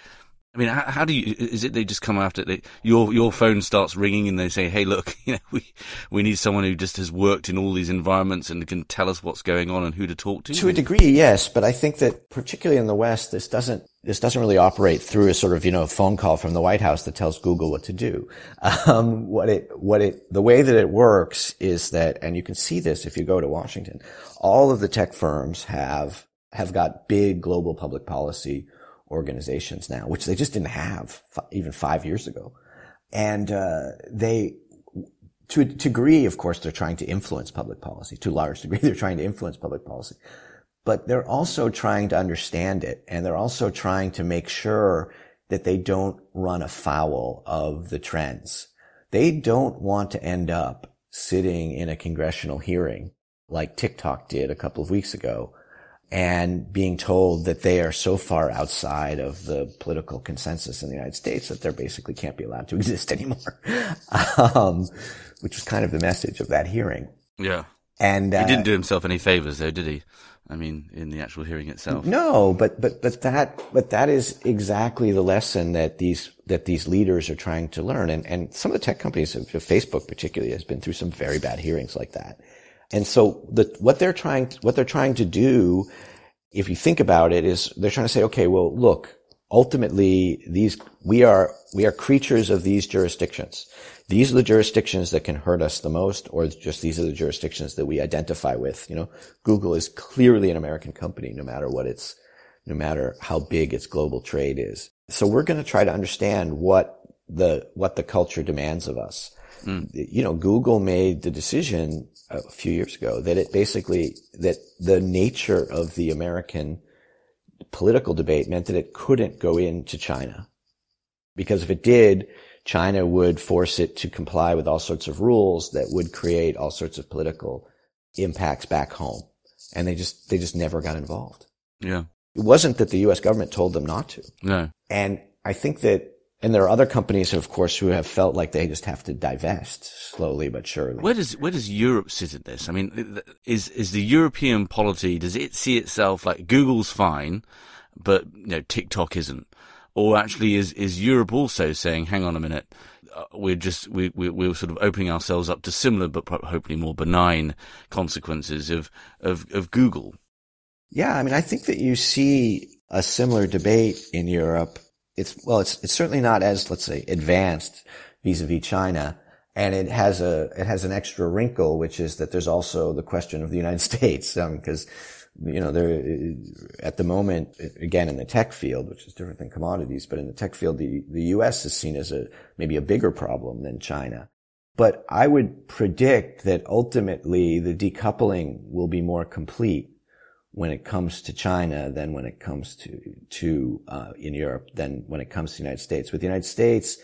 I mean, how, how, do you? Is it they just come after they, your your phone starts ringing and they say, "Hey, look, you know, we we need someone who just has worked in all these environments and can tell us what's going on and who to talk to." To a degree, yes, but I think that particularly in the West, this doesn't this doesn't really operate through a sort of you know phone call from the White House that tells Google what to do. Um, what it what it the way that it works is that, and you can see this if you go to Washington, all of the tech firms have have got big global public policy organizations now, which they just didn't have f- even five years ago. And uh, they, to a degree, of course, they're trying to influence public policy. To a large degree, they're trying to influence public policy. But they're also trying to understand it, and they're also trying to make sure that they don't run afoul of the trends. They don't want to end up sitting in a congressional hearing like TikTok did a couple of weeks ago and being told that they are so far outside of the political consensus in the United States that they're basically can't be allowed to exist anymore. um, which was kind of the message of that hearing. Yeah. And uh, he didn't do himself any favors, though, did he? I mean, in the actual hearing itself. No, but but but that but that is exactly the lesson that these that these leaders are trying to learn. And and some of the tech companies, Facebook particularly, has been through some very bad hearings like that. And so the, what they're trying, what they're trying to do, if you think about it, is they're trying to say, okay, well, look, ultimately these, we are, we are creatures of these jurisdictions. These are the jurisdictions that can hurt us the most, or just these are the jurisdictions that we identify with. You know, Google is clearly an American company, no matter what its, no matter how big its global trade is. So we're going to try to understand what the, what the culture demands of us. Mm. You know, Google made the decision a few years ago that it basically, that the nature of the American political debate meant that it couldn't go into China. Because if it did, China would force it to comply with all sorts of rules that would create all sorts of political impacts back home. And they just, they just never got involved. Yeah. It wasn't that the US government told them not to. No. And I think that and there are other companies, of course, who have felt like they just have to divest slowly but surely. Where does where does Europe sit in this? I mean, is is the European polity? Does it see itself like Google's fine, but you know TikTok isn't? Or actually, is is Europe also saying, "Hang on a minute, uh, we're just we, we we're sort of opening ourselves up to similar but hopefully more benign consequences of of of Google." Yeah, I mean, I think that you see a similar debate in Europe it's well, it's it's certainly not as let's say advanced vis-a-vis China, and it has a it has an extra wrinkle, which is that there's also the question of the United States, because um, you know there at the moment again in the tech field, which is different than commodities, but in the tech field, the the U.S. is seen as a maybe a bigger problem than China. But I would predict that ultimately the decoupling will be more complete when it comes to China than when it comes to to uh, in Europe than when it comes to the United States. With the United States,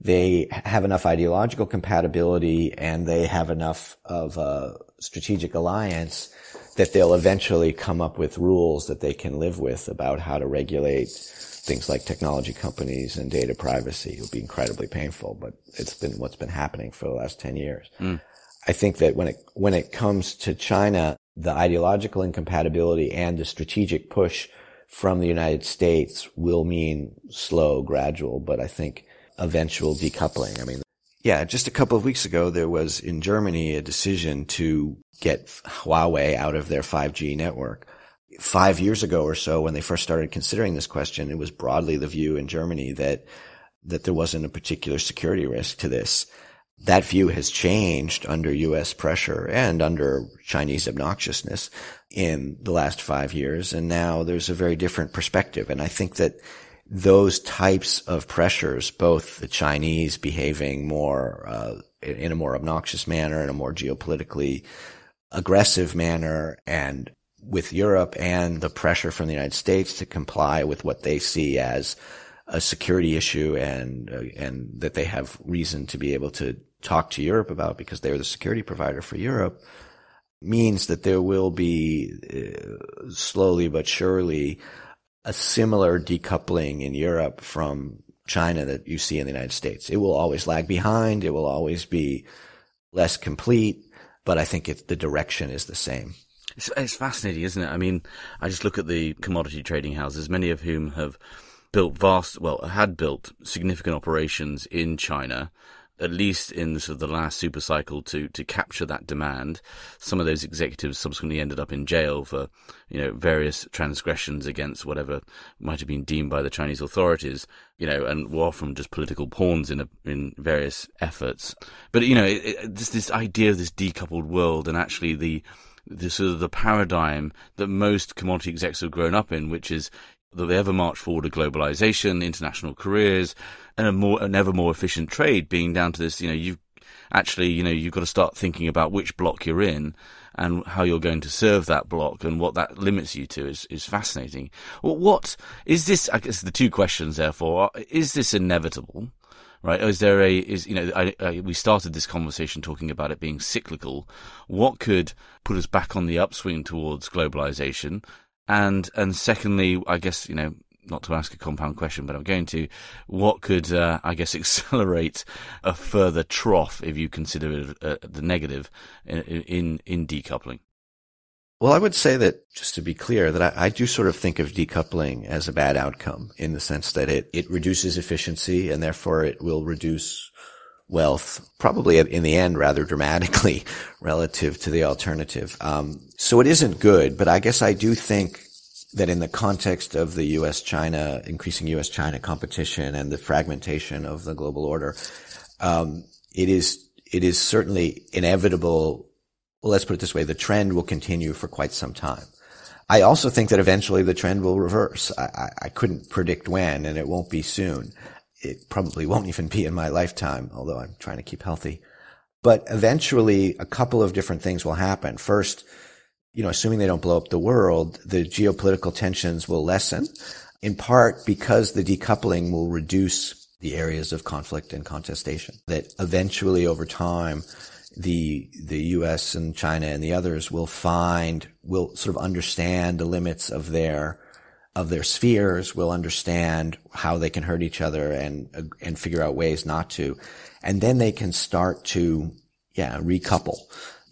they have enough ideological compatibility and they have enough of a strategic alliance that they'll eventually come up with rules that they can live with about how to regulate things like technology companies and data privacy. It'll be incredibly painful, but it's been what's been happening for the last 10 years. Mm. I think that when it, when it comes to China, the ideological incompatibility and the strategic push from the United States will mean slow, gradual, but I think eventual decoupling. I mean, yeah, just a couple of weeks ago, there was in Germany a decision to get Huawei out of their 5G network. Five years ago or so, when they first started considering this question, it was broadly the view in Germany that, that there wasn't a particular security risk to this that view has changed under U.S. pressure and under Chinese obnoxiousness in the last five years. And now there's a very different perspective. And I think that those types of pressures, both the Chinese behaving more, uh, in a more obnoxious manner, in a more geopolitically aggressive manner, and with Europe and the pressure from the United States to comply with what they see as a security issue and uh, and that they have reason to be able to talk to Europe about because they're the security provider for Europe means that there will be uh, slowly but surely a similar decoupling in Europe from China that you see in the United States. It will always lag behind. It will always be less complete, but I think the direction is the same. It's, it's fascinating, isn't it? I mean, I just look at the commodity trading houses, many of whom have built vast, well, had built significant operations in China at least in the, sort of the last super cycle to to capture that demand. Some of those executives subsequently ended up in jail for you know various transgressions against whatever might have been deemed by the Chinese authorities. You know, and were often just political pawns in a, in various efforts. But you know, it, it, this this idea of this decoupled world and actually the the sort of the paradigm that most commodity execs have grown up in, which is that they ever march forward to globalization, international careers, and a more, an ever more efficient trade being down to this, you know, you've actually, you know, you've got to start thinking about which block you're in and how you're going to serve that block and what that limits you to is, is fascinating. Well, what is this? I guess the two questions, therefore, is this inevitable? Right? Is there a, is, you know, I, I, we started this conversation talking about it being cyclical. What could put us back on the upswing towards globalization? And, and secondly, I guess, you know, not to ask a compound question, but I'm going to. What could, uh, I guess, accelerate a further trough if you consider it uh, the negative in, in, in decoupling? Well, I would say that just to be clear, that I, I, do sort of think of decoupling as a bad outcome in the sense that it, it reduces efficiency and therefore it will reduce wealth, probably in the end rather dramatically relative to the alternative. Um, so it isn't good, but I guess I do think that in the context of the U.S. China, increasing U.S. China competition and the fragmentation of the global order, um, it is, it is certainly inevitable. Well, let's put it this way. The trend will continue for quite some time. I also think that eventually the trend will reverse. I, I, I couldn't predict when and it won't be soon. It probably won't even be in my lifetime, although I'm trying to keep healthy. But eventually a couple of different things will happen. First, you know, assuming they don't blow up the world, the geopolitical tensions will lessen, in part because the decoupling will reduce the areas of conflict and contestation. That eventually, over time, the the U.S. and China and the others will find will sort of understand the limits of their of their spheres, will understand how they can hurt each other and and figure out ways not to, and then they can start to yeah recouple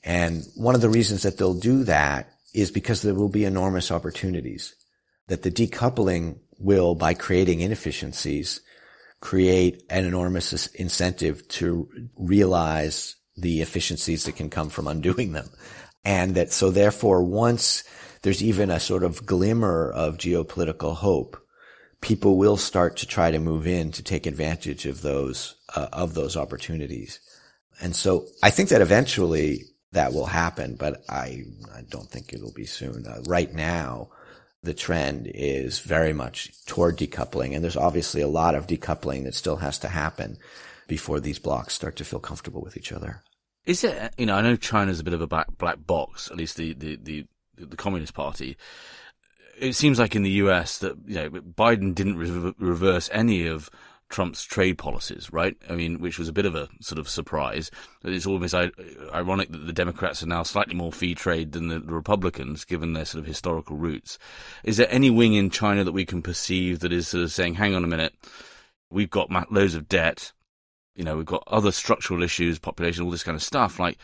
and one of the reasons that they'll do that is because there will be enormous opportunities that the decoupling will, by creating inefficiencies, create an enormous incentive to realize the efficiencies that can come from undoing them. And that so therefore once there's even a sort of glimmer of geopolitical hope, people will start to try to move in to take advantage of those, uh, of those opportunities. And so I think that eventually that will happen, but I, I don't think it'll be soon. Uh, right now, the trend is very much toward decoupling, and there's obviously a lot of decoupling that still has to happen before these blocks start to feel comfortable with each other. Is it, you know, I know China's a bit of a black, black box, at least the, the, the, the Communist Party. It seems like in the US that, you know, Biden didn't re- reverse any of Trump's trade policies, right? I mean, which was a bit of a sort of surprise. It's almost ironic that the Democrats are now slightly more free trade than the Republicans, given their sort of historical roots. Is there any wing in China that we can perceive that is sort of saying, hang on a minute, we've got loads of debt, you know, we've got other structural issues, population, all this kind of stuff. Like,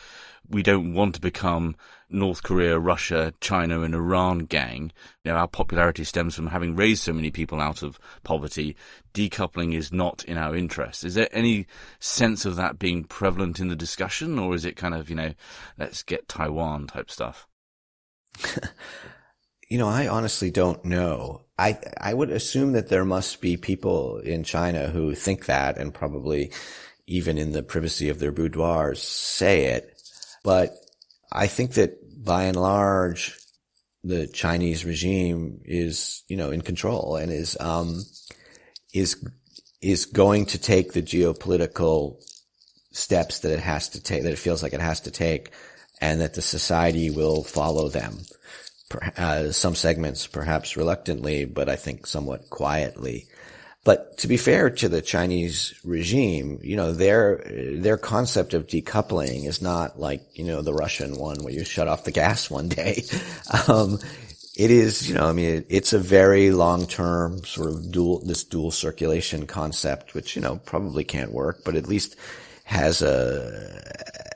we don't want to become North Korea, Russia, China, and Iran gang. You know, our popularity stems from having raised so many people out of poverty. Decoupling is not in our interest. Is there any sense of that being prevalent in the discussion, or is it kind of, you know, let's get Taiwan type stuff? you know, I honestly don't know. I I would assume that there must be people in China who think that, and probably even in the privacy of their boudoirs say it. But I think that by and large, the Chinese regime is, you know, in control and is, um, is, is going to take the geopolitical steps that it has to take, that it feels like it has to take, and that the society will follow them. Uh, some segments perhaps reluctantly, but I think somewhat quietly. But to be fair to the Chinese regime, you know, their, their concept of decoupling is not like, you know, the Russian one where you shut off the gas one day. Um, it is, you know, I mean, it's a very long-term sort of dual, this dual circulation concept, which, you know, probably can't work, but at least has a,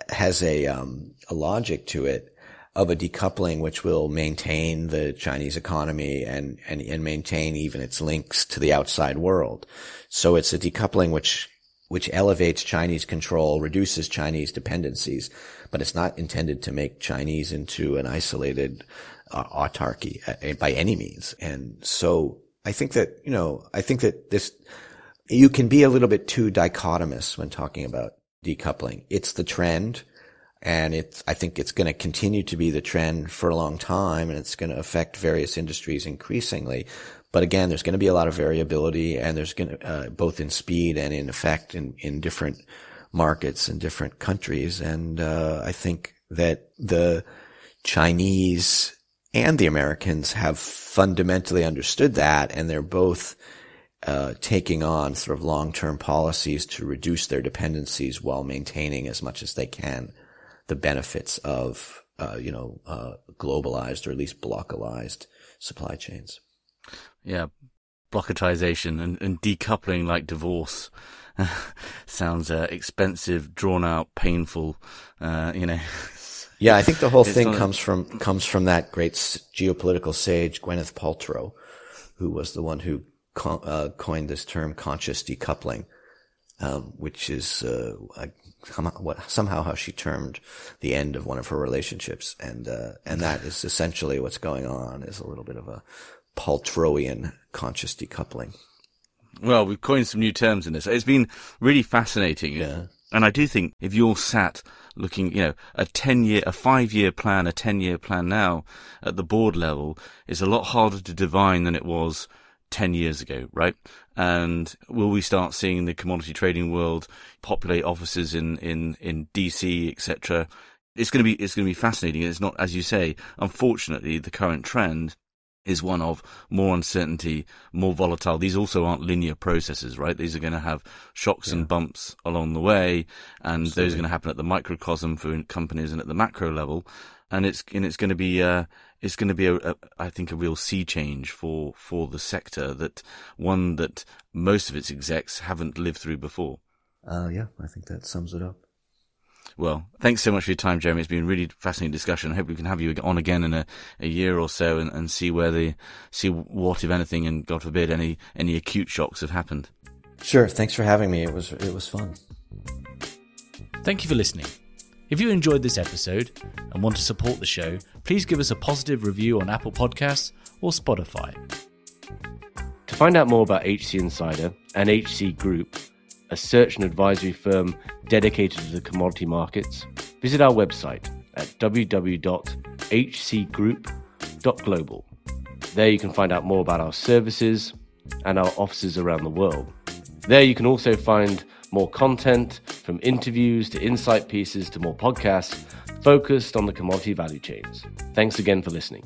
has a, um, a logic to it. Of a decoupling which will maintain the Chinese economy and, and, and maintain even its links to the outside world. So it's a decoupling which which elevates Chinese control, reduces Chinese dependencies, but it's not intended to make Chinese into an isolated uh, autarky uh, by any means. And so I think that, you know, I think that this, you can be a little bit too dichotomous when talking about decoupling. It's the trend and it's, I think it's going to continue to be the trend for a long time and it's going to affect various industries increasingly. But again, there's going to be a lot of variability and there's going to, uh, both in speed and in effect in, in different markets and different countries. And, uh, I think that the Chinese and the Americans have fundamentally understood that and they're both, uh, taking on sort of long-term policies to reduce their dependencies while maintaining as much as they can the benefits of, uh, you know, uh, globalized or at least blockalized supply chains yeah, blocketization and, and decoupling like divorce. sounds uh, expensive, drawn out, painful. Uh, you know. yeah, I think the whole thing comes from comes from that great geopolitical sage Gwyneth Paltrow, who was the one who co- uh, coined this term conscious decoupling, um, which is uh, somehow how she termed the end of one of her relationships, and uh, and that is essentially what's going on. Is a little bit of a Paltrowian conscious decoupling. Well, we've coined some new terms in this. It's been really fascinating. Yeah. And I do think if you're sat looking, you know, a 10 year, a five year plan, a 10 year plan now at the board level is a lot harder to divine than it was 10 years ago, right? And will we start seeing the commodity trading world populate offices in, in, in DC, etc.? It's going to be, it's going to be fascinating. It's not, as you say, unfortunately, the current trend is one of more uncertainty, more volatile. These also aren't linear processes, right? These are going to have shocks yeah. and bumps along the way, and Absolutely. those are going to happen at the microcosm for companies and at the macro level. And it's and it's going to be uh, it's going to be a, a I think a real sea change for for the sector that one that most of its execs haven't lived through before. Uh, yeah, I think that sums it up. Well, thanks so much for your time, Jeremy. It's been a really fascinating discussion. I hope we can have you on again in a, a year or so and, and see where the see what, if anything, and God forbid, any any acute shocks have happened. Sure. Thanks for having me. It was it was fun. Thank you for listening. If you enjoyed this episode and want to support the show, please give us a positive review on Apple Podcasts or Spotify. To find out more about HC Insider and HC Group a search and advisory firm dedicated to the commodity markets, visit our website at www.hcgroup.global. There you can find out more about our services and our offices around the world. There you can also find more content from interviews to insight pieces to more podcasts focused on the commodity value chains. Thanks again for listening.